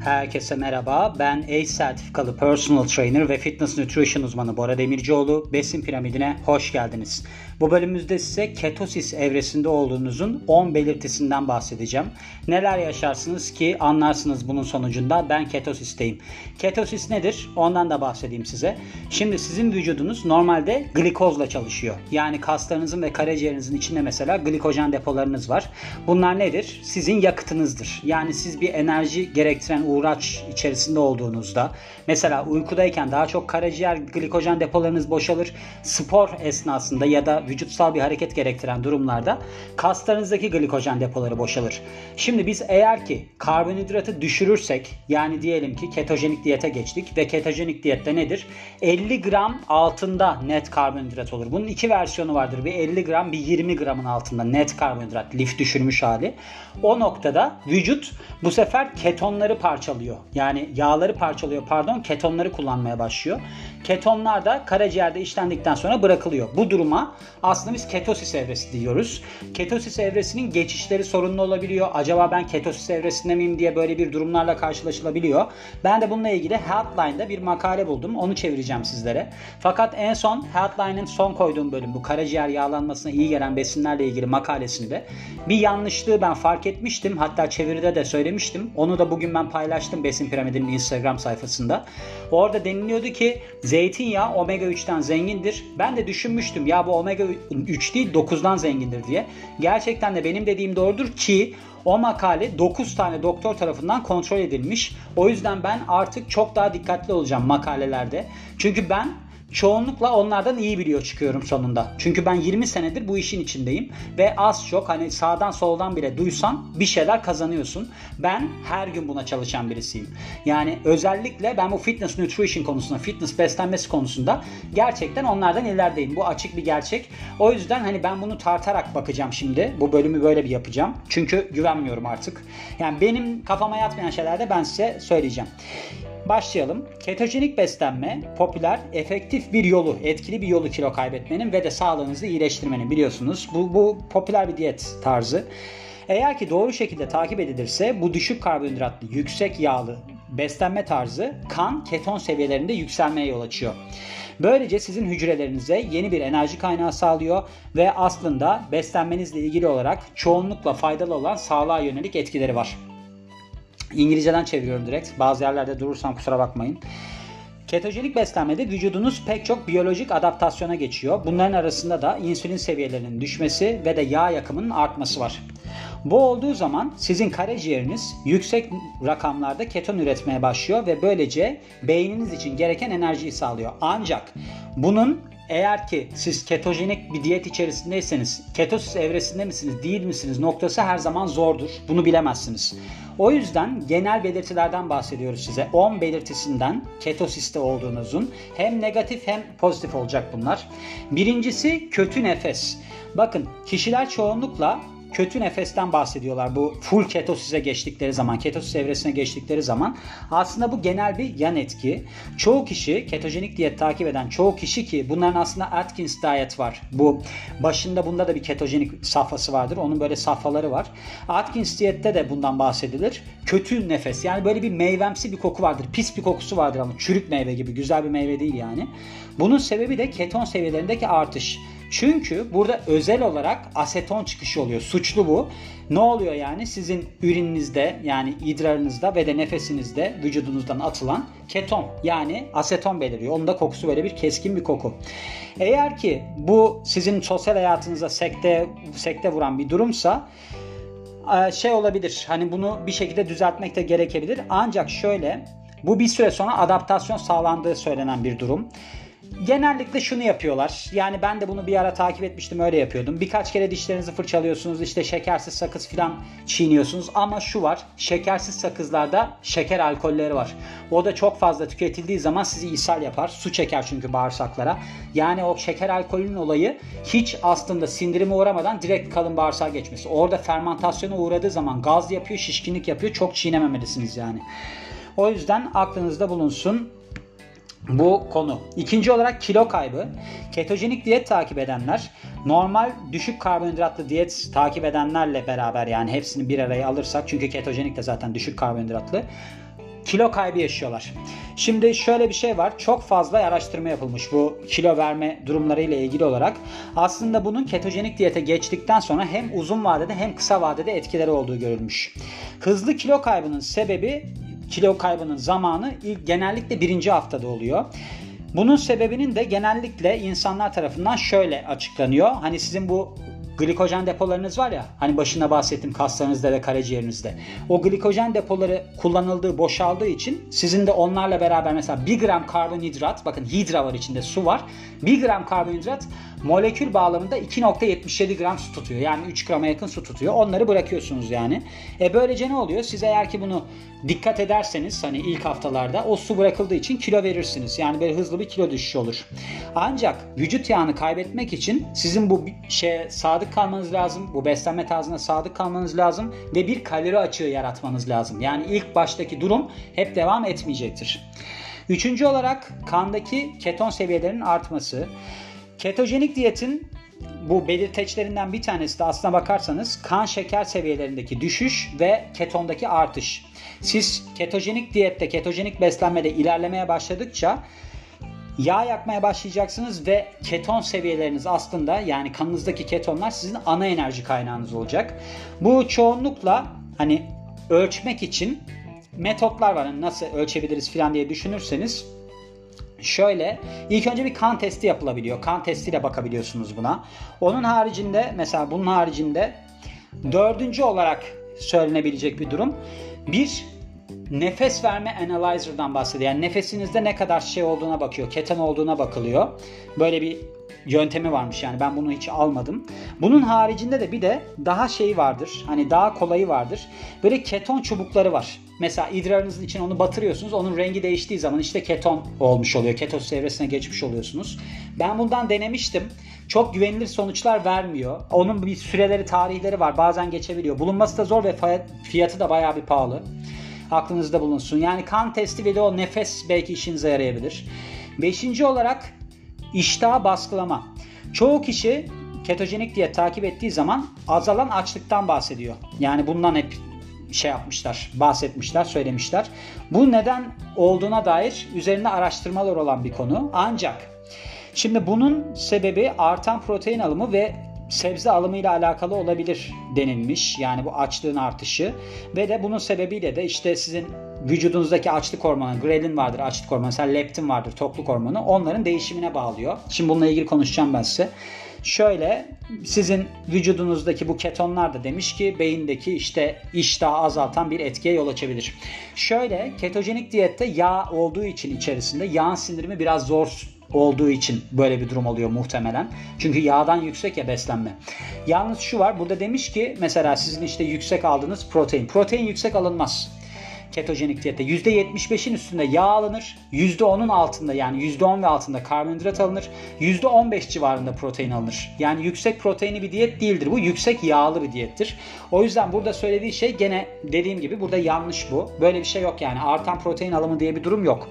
Herkese merhaba. Ben ACE sertifikalı personal trainer ve fitness nutrition uzmanı Bora Demircioğlu. Besin piramidine hoş geldiniz. Bu bölümümüzde size ketosis evresinde olduğunuzun 10 belirtisinden bahsedeceğim. Neler yaşarsınız ki anlarsınız bunun sonucunda ben ketosisteyim. Ketosis nedir? Ondan da bahsedeyim size. Şimdi sizin vücudunuz normalde glikozla çalışıyor. Yani kaslarınızın ve karaciğerinizin içinde mesela glikojen depolarınız var. Bunlar nedir? Sizin yakıtınızdır. Yani siz bir enerji gerektiren uğraş içerisinde olduğunuzda mesela uykudayken daha çok karaciğer glikojen depolarınız boşalır. Spor esnasında ya da vücutsal bir hareket gerektiren durumlarda kaslarınızdaki glikojen depoları boşalır. Şimdi biz eğer ki karbonhidratı düşürürsek yani diyelim ki ketojenik diyete geçtik ve ketojenik diyette nedir? 50 gram altında net karbonhidrat olur. Bunun iki versiyonu vardır. Bir 50 gram bir 20 gramın altında net karbonhidrat lif düşürmüş hali. O noktada vücut bu sefer ketonları parçalıyor. Yani yağları parçalıyor pardon ketonları kullanmaya başlıyor. Ketonlar da karaciğerde işlendikten sonra bırakılıyor. Bu duruma aslında biz ketosis evresi diyoruz. Ketosis evresinin geçişleri sorunlu olabiliyor. Acaba ben ketosis evresinde miyim diye böyle bir durumlarla karşılaşılabiliyor. Ben de bununla ilgili Healthline'da bir makale buldum. Onu çevireceğim sizlere. Fakat en son Healthline'ın son koyduğum bölüm bu karaciğer yağlanmasına iyi gelen besinlerle ilgili makalesinde bir yanlışlığı ben fark etmiştim. Hatta çeviride de söylemiştim. Onu da bugün ben paylaştım Besin Piramidi'nin Instagram sayfasında. Orada deniliyordu ki zeytinyağı omega 3'ten zengindir. Ben de düşünmüştüm ya bu omega 3 değil 9'dan zengindir diye. Gerçekten de benim dediğim doğrudur ki o makale 9 tane doktor tarafından kontrol edilmiş. O yüzden ben artık çok daha dikkatli olacağım makalelerde. Çünkü ben çoğunlukla onlardan iyi biliyor çıkıyorum sonunda. Çünkü ben 20 senedir bu işin içindeyim ve az çok hani sağdan soldan bile duysan bir şeyler kazanıyorsun. Ben her gün buna çalışan birisiyim. Yani özellikle ben bu fitness nutrition konusunda, fitness beslenmesi konusunda gerçekten onlardan ilerideyim. Bu açık bir gerçek. O yüzden hani ben bunu tartarak bakacağım şimdi. Bu bölümü böyle bir yapacağım. Çünkü güvenmiyorum artık. Yani benim kafama yatmayan şeylerde ben size söyleyeceğim. Başlayalım. Ketojenik beslenme popüler, efektif bir yolu, etkili bir yolu kilo kaybetmenin ve de sağlığınızı iyileştirmenin biliyorsunuz. Bu, bu popüler bir diyet tarzı. Eğer ki doğru şekilde takip edilirse bu düşük karbonhidratlı, yüksek yağlı beslenme tarzı kan keton seviyelerinde yükselmeye yol açıyor. Böylece sizin hücrelerinize yeni bir enerji kaynağı sağlıyor ve aslında beslenmenizle ilgili olarak çoğunlukla faydalı olan sağlığa yönelik etkileri var. İngilizceden çeviriyorum direkt. Bazı yerlerde durursam kusura bakmayın. Ketojenik beslenmede vücudunuz pek çok biyolojik adaptasyona geçiyor. Bunların arasında da insülin seviyelerinin düşmesi ve de yağ yakımının artması var. Bu olduğu zaman sizin karaciğeriniz yüksek rakamlarda keton üretmeye başlıyor ve böylece beyniniz için gereken enerjiyi sağlıyor. Ancak bunun eğer ki siz ketojenik bir diyet içerisindeyseniz ketosis evresinde misiniz değil misiniz noktası her zaman zordur. Bunu bilemezsiniz. O yüzden genel belirtilerden bahsediyoruz size. 10 belirtisinden ketosiste olduğunuzun hem negatif hem pozitif olacak bunlar. Birincisi kötü nefes. Bakın kişiler çoğunlukla kötü nefesten bahsediyorlar. Bu full ketosize geçtikleri zaman, ketosis evresine geçtikleri zaman aslında bu genel bir yan etki. Çoğu kişi ketojenik diyet takip eden çoğu kişi ki bunların aslında Atkins diet var. Bu başında bunda da bir ketojenik safhası vardır. Onun böyle safhaları var. Atkins diyette de bundan bahsedilir. Kötü nefes yani böyle bir meyvemsi bir koku vardır. Pis bir kokusu vardır ama çürük meyve gibi güzel bir meyve değil yani. Bunun sebebi de keton seviyelerindeki artış. Çünkü burada özel olarak aseton çıkışı oluyor. Suçlu bu. Ne oluyor yani? Sizin ürününüzde yani idrarınızda ve de nefesinizde vücudunuzdan atılan keton yani aseton beliriyor. Onun da kokusu böyle bir keskin bir koku. Eğer ki bu sizin sosyal hayatınıza sekte sekte vuran bir durumsa şey olabilir. Hani bunu bir şekilde düzeltmek de gerekebilir. Ancak şöyle bu bir süre sonra adaptasyon sağlandığı söylenen bir durum genellikle şunu yapıyorlar. Yani ben de bunu bir ara takip etmiştim öyle yapıyordum. Birkaç kere dişlerinizi fırçalıyorsunuz işte şekersiz sakız falan çiğniyorsunuz. Ama şu var şekersiz sakızlarda şeker alkolleri var. O da çok fazla tüketildiği zaman sizi ishal yapar. Su çeker çünkü bağırsaklara. Yani o şeker alkolünün olayı hiç aslında sindirime uğramadan direkt kalın bağırsağa geçmesi. Orada fermentasyona uğradığı zaman gaz yapıyor, şişkinlik yapıyor. Çok çiğnememelisiniz yani. O yüzden aklınızda bulunsun bu konu. İkinci olarak kilo kaybı. Ketojenik diyet takip edenler normal düşük karbonhidratlı diyet takip edenlerle beraber yani hepsini bir araya alırsak çünkü ketojenik de zaten düşük karbonhidratlı kilo kaybı yaşıyorlar. Şimdi şöyle bir şey var. Çok fazla araştırma yapılmış bu kilo verme durumlarıyla ilgili olarak. Aslında bunun ketojenik diyete geçtikten sonra hem uzun vadede hem kısa vadede etkileri olduğu görülmüş. Hızlı kilo kaybının sebebi kilo kaybının zamanı ilk genellikle birinci haftada oluyor. Bunun sebebinin de genellikle insanlar tarafından şöyle açıklanıyor. Hani sizin bu glikojen depolarınız var ya hani başına bahsettim kaslarınızda ve karaciğerinizde. O glikojen depoları kullanıldığı, boşaldığı için sizin de onlarla beraber mesela 1 gram karbonhidrat bakın hidra var içinde su var. 1 gram karbonhidrat molekül bağlamında 2.77 gram su tutuyor. Yani 3 grama yakın su tutuyor. Onları bırakıyorsunuz yani. E böylece ne oluyor? Siz eğer ki bunu dikkat ederseniz hani ilk haftalarda o su bırakıldığı için kilo verirsiniz. Yani böyle hızlı bir kilo düşüşü olur. Ancak vücut yağını kaybetmek için sizin bu şeye sadık kalmanız lazım. Bu beslenme tarzına sadık kalmanız lazım ve bir kalori açığı yaratmanız lazım. Yani ilk baştaki durum hep devam etmeyecektir. Üçüncü olarak kandaki keton seviyelerinin artması. Ketojenik diyetin bu belirteçlerinden bir tanesi de aslına bakarsanız kan şeker seviyelerindeki düşüş ve ketondaki artış. Siz ketojenik diyette, ketojenik beslenmede ilerlemeye başladıkça yağ yakmaya başlayacaksınız ve keton seviyeleriniz aslında yani kanınızdaki ketonlar sizin ana enerji kaynağınız olacak. Bu çoğunlukla hani ölçmek için metotlar var. Yani nasıl ölçebiliriz falan diye düşünürseniz Şöyle ilk önce bir kan testi yapılabiliyor. Kan testiyle bakabiliyorsunuz buna. Onun haricinde mesela bunun haricinde dördüncü olarak söylenebilecek bir durum. Bir nefes verme analyzer'dan bahsediyor. Yani nefesinizde ne kadar şey olduğuna bakıyor. Keten olduğuna bakılıyor. Böyle bir yöntemi varmış yani ben bunu hiç almadım. Bunun haricinde de bir de daha şey vardır. Hani daha kolayı vardır. Böyle keton çubukları var. Mesela idrarınızın için onu batırıyorsunuz. Onun rengi değiştiği zaman işte keton olmuş oluyor. Ketosis evresine geçmiş oluyorsunuz. Ben bundan denemiştim. Çok güvenilir sonuçlar vermiyor. Onun bir süreleri, tarihleri var. Bazen geçebiliyor. Bulunması da zor ve fiyatı da bayağı bir pahalı. Aklınızda bulunsun. Yani kan testi ve de o nefes belki işinize yarayabilir. Beşinci olarak iştah baskılama. Çoğu kişi ketojenik diye takip ettiği zaman azalan açlıktan bahsediyor. Yani bundan hep şey yapmışlar, bahsetmişler, söylemişler. Bu neden olduğuna dair üzerinde araştırmalar olan bir konu. Ancak şimdi bunun sebebi artan protein alımı ve sebze alımı ile alakalı olabilir denilmiş. Yani bu açlığın artışı ve de bunun sebebiyle de işte sizin vücudunuzdaki açlık hormonu, grelin vardır açlık hormonu, mesela leptin vardır tokluk hormonu. Onların değişimine bağlıyor. Şimdi bununla ilgili konuşacağım ben size. Şöyle sizin vücudunuzdaki bu ketonlar da demiş ki beyindeki işte iştahı azaltan bir etkiye yol açabilir. Şöyle ketojenik diyette yağ olduğu için içerisinde yağın sindirimi biraz zor olduğu için böyle bir durum oluyor muhtemelen. Çünkü yağdan yüksek ya beslenme. Yalnız şu var burada demiş ki mesela sizin işte yüksek aldığınız protein. Protein yüksek alınmaz ketojenik diyette. %75'in üstünde yağ alınır. %10'un altında yani %10 ve altında karbonhidrat alınır. %15 civarında protein alınır. Yani yüksek proteinli bir diyet değildir. Bu yüksek yağlı bir diyettir. O yüzden burada söylediği şey gene dediğim gibi burada yanlış bu. Böyle bir şey yok yani. Artan protein alımı diye bir durum yok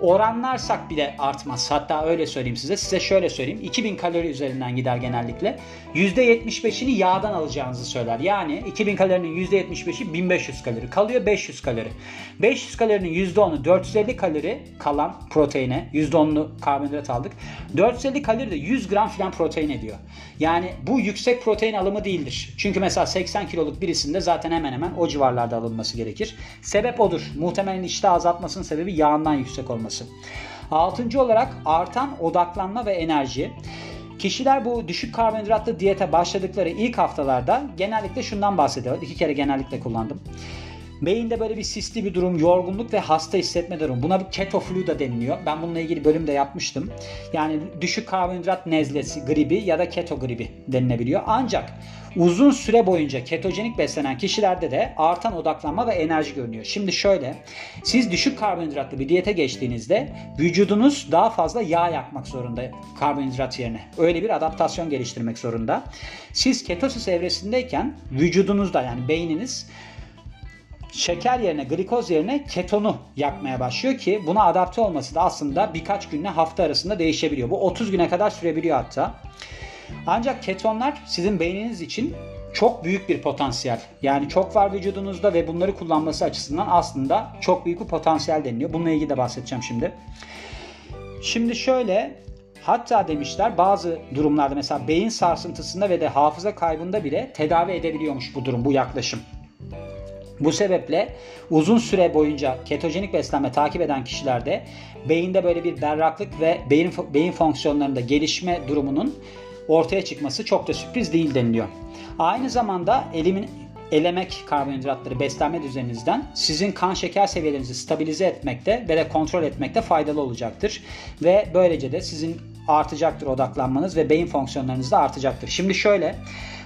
oranlarsak bile artmaz. Hatta öyle söyleyeyim size. Size şöyle söyleyeyim. 2000 kalori üzerinden gider genellikle. %75'ini yağdan alacağınızı söyler. Yani 2000 kalorinin %75'i 1500 kalori. Kalıyor 500 kalori. 500 kalorinin %10'u 450 kalori kalan proteine. %10'unu karbonhidrat aldık. 450 kalori de 100 gram filan protein ediyor. Yani bu yüksek protein alımı değildir. Çünkü mesela 80 kiloluk birisinde zaten hemen hemen o civarlarda alınması gerekir. Sebep odur. Muhtemelen iştah azaltmasının sebebi yağından yüksek olması olması. Altıncı olarak artan odaklanma ve enerji. Kişiler bu düşük karbonhidratlı diyete başladıkları ilk haftalarda genellikle şundan bahsediyor. İki kere genellikle kullandım. Beyinde böyle bir sisli bir durum, yorgunluk ve hasta hissetme durum. Buna bir keto flu da deniliyor. Ben bununla ilgili bölüm de yapmıştım. Yani düşük karbonhidrat nezlesi gribi ya da keto gribi denilebiliyor. Ancak uzun süre boyunca ketojenik beslenen kişilerde de artan odaklanma ve enerji görünüyor. Şimdi şöyle, siz düşük karbonhidratlı bir diyete geçtiğinizde vücudunuz daha fazla yağ yakmak zorunda karbonhidrat yerine. Öyle bir adaptasyon geliştirmek zorunda. Siz ketosis evresindeyken vücudunuzda yani beyniniz şeker yerine glikoz yerine ketonu yakmaya başlıyor ki buna adapte olması da aslında birkaç günle hafta arasında değişebiliyor. Bu 30 güne kadar sürebiliyor hatta. Ancak ketonlar sizin beyniniz için çok büyük bir potansiyel. Yani çok var vücudunuzda ve bunları kullanması açısından aslında çok büyük bir potansiyel deniliyor. Bununla ilgili de bahsedeceğim şimdi. Şimdi şöyle hatta demişler bazı durumlarda mesela beyin sarsıntısında ve de hafıza kaybında bile tedavi edebiliyormuş bu durum, bu yaklaşım. Bu sebeple uzun süre boyunca ketojenik beslenme takip eden kişilerde beyinde böyle bir berraklık ve beyin beyin fonksiyonlarında gelişme durumunun ortaya çıkması çok da sürpriz değil deniliyor. Aynı zamanda elimin elemek karbonhidratları beslenme düzeninizden sizin kan şeker seviyelerinizi stabilize etmekte ve de kontrol etmekte faydalı olacaktır. Ve böylece de sizin artacaktır odaklanmanız ve beyin fonksiyonlarınız da artacaktır. Şimdi şöyle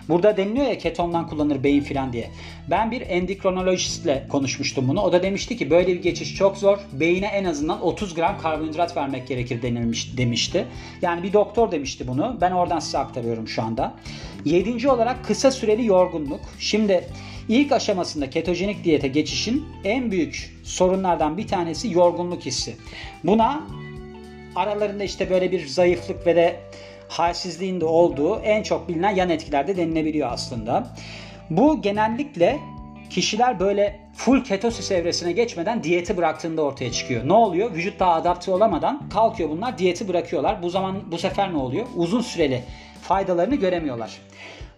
Burada deniliyor ya ketondan kullanır beyin filan diye. Ben bir endokrinolojistle konuşmuştum bunu. O da demişti ki böyle bir geçiş çok zor. Beyine en azından 30 gram karbonhidrat vermek gerekir denilmiş demişti. Yani bir doktor demişti bunu. Ben oradan size aktarıyorum şu anda. Yedinci olarak kısa süreli yorgunluk. Şimdi ilk aşamasında ketojenik diyete geçişin en büyük sorunlardan bir tanesi yorgunluk hissi. Buna aralarında işte böyle bir zayıflık ve de halsizliğin de olduğu en çok bilinen yan etkilerde denilebiliyor aslında. Bu genellikle kişiler böyle full ketosis evresine geçmeden diyeti bıraktığında ortaya çıkıyor. Ne oluyor? Vücut daha adapte olamadan kalkıyor bunlar diyeti bırakıyorlar. Bu zaman bu sefer ne oluyor? Uzun süreli faydalarını göremiyorlar.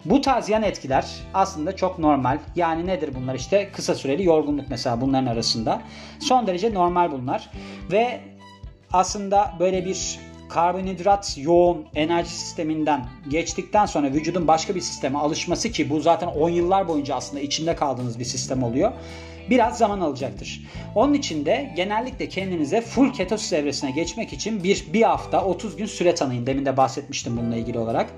Bu tarz yan etkiler aslında çok normal. Yani nedir bunlar işte? Kısa süreli yorgunluk mesela bunların arasında. Son derece normal bunlar. Ve aslında böyle bir karbonhidrat yoğun enerji sisteminden geçtikten sonra vücudun başka bir sisteme alışması ki bu zaten 10 yıllar boyunca aslında içinde kaldığınız bir sistem oluyor. Biraz zaman alacaktır. Onun için de genellikle kendinize full ketosis evresine geçmek için bir, bir hafta 30 gün süre tanıyın. Demin de bahsetmiştim bununla ilgili olarak.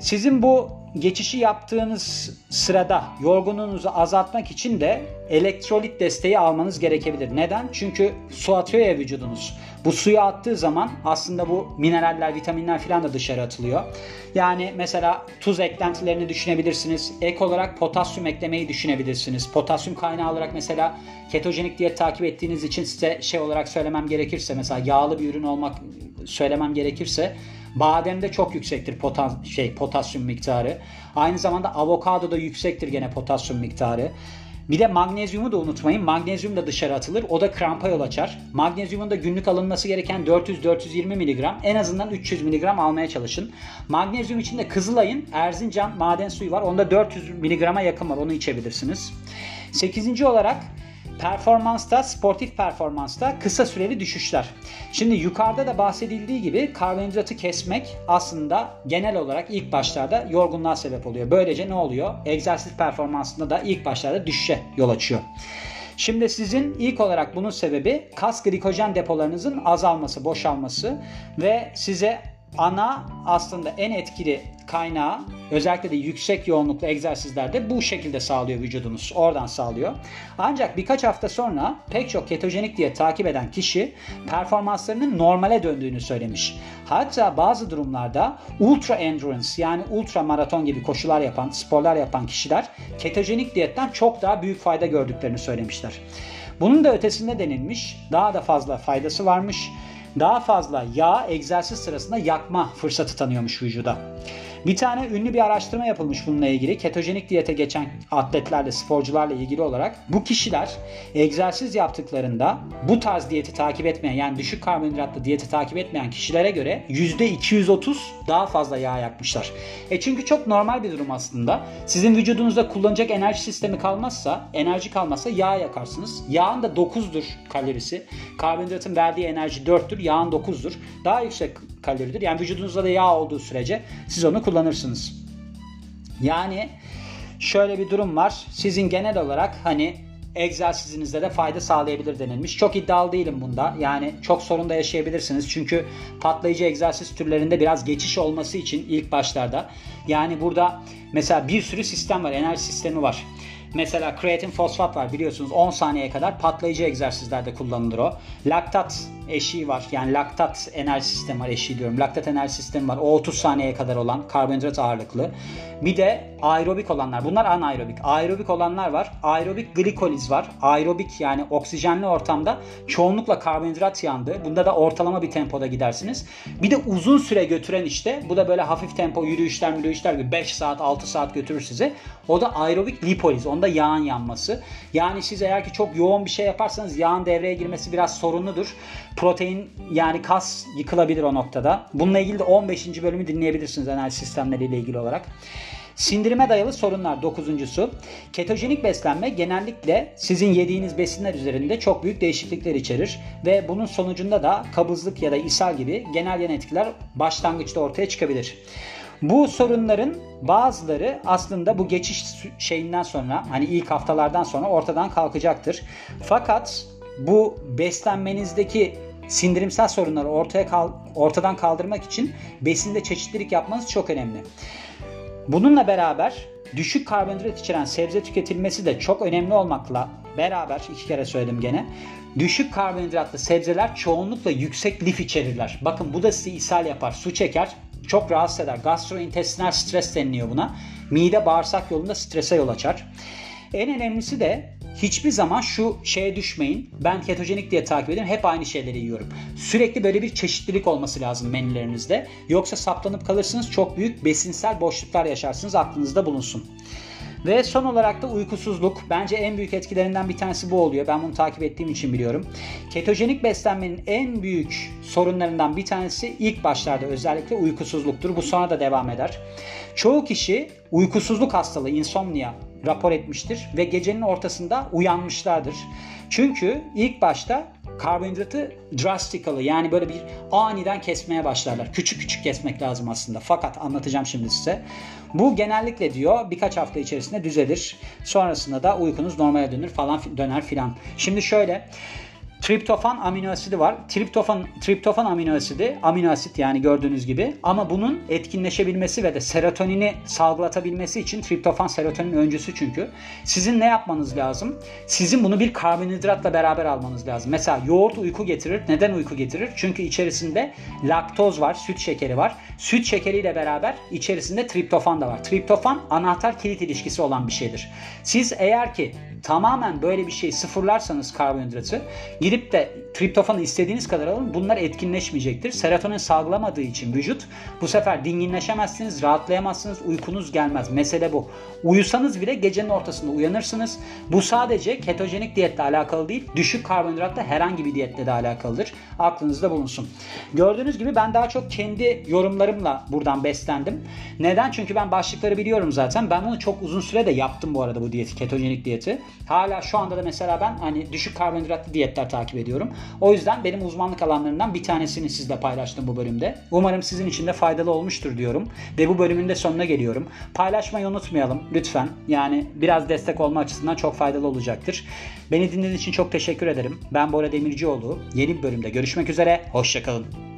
Sizin bu geçişi yaptığınız sırada yorgunluğunuzu azaltmak için de elektrolit desteği almanız gerekebilir. Neden? Çünkü su atıyor ya vücudunuz. Bu suyu attığı zaman aslında bu mineraller, vitaminler falan da dışarı atılıyor. Yani mesela tuz eklentilerini düşünebilirsiniz. Ek olarak potasyum eklemeyi düşünebilirsiniz. Potasyum kaynağı olarak mesela ketojenik diyet takip ettiğiniz için size şey olarak söylemem gerekirse mesela yağlı bir ürün olmak söylemem gerekirse Bademde çok yüksektir potas şey potasyum miktarı. Aynı zamanda avokadoda yüksektir gene potasyum miktarı. Bir de magnezyumu da unutmayın. Magnezyum da dışarı atılır. O da krampa yol açar. Magnezyumun da günlük alınması gereken 400-420 mg. En azından 300 mg almaya çalışın. Magnezyum için de Kızılay'ın Erzincan maden suyu var. Onda 400 mg'a yakın var. Onu içebilirsiniz. 8. olarak Performansta, sportif performansta kısa süreli düşüşler. Şimdi yukarıda da bahsedildiği gibi karbonhidratı kesmek aslında genel olarak ilk başlarda yorgunluğa sebep oluyor. Böylece ne oluyor? Egzersiz performansında da ilk başlarda düşüşe yol açıyor. Şimdi sizin ilk olarak bunun sebebi kas glikojen depolarınızın azalması, boşalması ve size ana aslında en etkili kaynağı özellikle de yüksek yoğunluklu egzersizlerde bu şekilde sağlıyor vücudunuz. Oradan sağlıyor. Ancak birkaç hafta sonra pek çok ketojenik diye takip eden kişi performanslarının normale döndüğünü söylemiş. Hatta bazı durumlarda ultra endurance yani ultra maraton gibi koşular yapan, sporlar yapan kişiler ketojenik diyetten çok daha büyük fayda gördüklerini söylemişler. Bunun da ötesinde denilmiş daha da fazla faydası varmış daha fazla yağ egzersiz sırasında yakma fırsatı tanıyormuş vücuda. Bir tane ünlü bir araştırma yapılmış bununla ilgili. Ketojenik diyete geçen atletlerle, sporcularla ilgili olarak bu kişiler egzersiz yaptıklarında bu tarz diyeti takip etmeyen yani düşük karbonhidratlı diyeti takip etmeyen kişilere göre %230 daha fazla yağ yakmışlar. E çünkü çok normal bir durum aslında. Sizin vücudunuzda kullanacak enerji sistemi kalmazsa, enerji kalmazsa yağ yakarsınız. Yağın da 9'dur kalorisi. Karbonhidratın verdiği enerji 4'tür, yağın 9'dur. Daha yüksek kaloridir. Yani vücudunuzda da yağ olduğu sürece siz onu kullanırsınız. Yani şöyle bir durum var. Sizin genel olarak hani egzersizinizde de fayda sağlayabilir denilmiş. Çok iddialı değilim bunda. Yani çok sorun da yaşayabilirsiniz. Çünkü patlayıcı egzersiz türlerinde biraz geçiş olması için ilk başlarda. Yani burada mesela bir sürü sistem var. Enerji sistemi var. Mesela kreatin fosfat var biliyorsunuz 10 saniyeye kadar patlayıcı egzersizlerde kullanılır o. Laktat eşiği var. Yani laktat enerji sistemi var eşiği diyorum. Laktat enerji sistemi var. O 30 saniyeye kadar olan karbonhidrat ağırlıklı. Bir de aerobik olanlar. Bunlar anaerobik. Aerobik olanlar var. Aerobik glikoliz var. Aerobik yani oksijenli ortamda çoğunlukla karbonhidrat yandı. Bunda da ortalama bir tempoda gidersiniz. Bir de uzun süre götüren işte. Bu da böyle hafif tempo yürüyüşler yürüyüşler gibi 5 saat 6 saat götürür sizi. O da aerobik lipoliz. Onda yağın yanması. Yani siz eğer ki çok yoğun bir şey yaparsanız yağın devreye girmesi biraz sorunludur. Protein yani kas yıkılabilir o noktada. Bununla ilgili de 15. bölümü dinleyebilirsiniz enerji sistemleriyle ilgili olarak. Sindirime dayalı sorunlar dokuzuncusu. Ketojenik beslenme genellikle sizin yediğiniz besinler üzerinde çok büyük değişiklikler içerir ve bunun sonucunda da kabızlık ya da ishal gibi genel yan etkiler başlangıçta ortaya çıkabilir. Bu sorunların bazıları aslında bu geçiş şeyinden sonra hani ilk haftalardan sonra ortadan kalkacaktır. Fakat bu beslenmenizdeki sindirimsel sorunları ortaya kal ortadan kaldırmak için besinde çeşitlilik yapmanız çok önemli. Bununla beraber düşük karbonhidrat içeren sebze tüketilmesi de çok önemli olmakla beraber iki kere söyledim gene. Düşük karbonhidratlı sebzeler çoğunlukla yüksek lif içerirler. Bakın bu da sizi ishal yapar, su çeker, çok rahatsız eder. Gastrointestinal stres deniliyor buna. Mide bağırsak yolunda strese yol açar. En önemlisi de hiçbir zaman şu şeye düşmeyin. Ben ketojenik diye takip ediyorum. Hep aynı şeyleri yiyorum. Sürekli böyle bir çeşitlilik olması lazım menülerinizde. Yoksa saplanıp kalırsınız. Çok büyük besinsel boşluklar yaşarsınız. Aklınızda bulunsun. Ve son olarak da uykusuzluk. Bence en büyük etkilerinden bir tanesi bu oluyor. Ben bunu takip ettiğim için biliyorum. Ketojenik beslenmenin en büyük sorunlarından bir tanesi ilk başlarda özellikle uykusuzluktur. Bu sonra da devam eder. Çoğu kişi uykusuzluk hastalığı, insomnia rapor etmiştir ve gecenin ortasında uyanmışlardır. Çünkü ilk başta karbonhidratı drastically yani böyle bir aniden kesmeye başlarlar. Küçük küçük kesmek lazım aslında. Fakat anlatacağım şimdi size. Bu genellikle diyor birkaç hafta içerisinde düzelir. Sonrasında da uykunuz normale dönür falan döner filan. Şimdi şöyle Triptofan amino asidi var. Triptofan triptofan amino asidi amino asit yani gördüğünüz gibi ama bunun etkinleşebilmesi ve de serotonini salgılatabilmesi için triptofan serotonin öncüsü çünkü. Sizin ne yapmanız lazım? Sizin bunu bir karbonhidratla beraber almanız lazım. Mesela yoğurt uyku getirir. Neden uyku getirir? Çünkü içerisinde laktoz var, süt şekeri var. Süt şekeriyle beraber içerisinde triptofan da var. Triptofan anahtar kilit ilişkisi olan bir şeydir. Siz eğer ki tamamen böyle bir şey sıfırlarsanız karbonhidratı gidip de triptofanı istediğiniz kadar alın bunlar etkinleşmeyecektir. Serotonin salgılamadığı için vücut bu sefer dinginleşemezsiniz, rahatlayamazsınız, uykunuz gelmez. Mesele bu. Uyusanız bile gecenin ortasında uyanırsınız. Bu sadece ketojenik diyetle alakalı değil, düşük karbonhidratla herhangi bir diyetle de alakalıdır. Aklınızda bulunsun. Gördüğünüz gibi ben daha çok kendi yorumlarımla buradan beslendim. Neden? Çünkü ben başlıkları biliyorum zaten. Ben bunu çok uzun süre de yaptım bu arada bu diyeti, ketojenik diyeti. Hala şu anda da mesela ben hani düşük karbonhidratlı diyetler takip ediyorum. O yüzden benim uzmanlık alanlarından bir tanesini sizle paylaştım bu bölümde. Umarım sizin için de faydalı olmuştur diyorum. Ve bu bölümün de sonuna geliyorum. Paylaşmayı unutmayalım lütfen. Yani biraz destek olma açısından çok faydalı olacaktır. Beni dinlediğiniz için çok teşekkür ederim. Ben Bora Demircioğlu. Yeni bir bölümde görüşmek üzere. Hoşçakalın.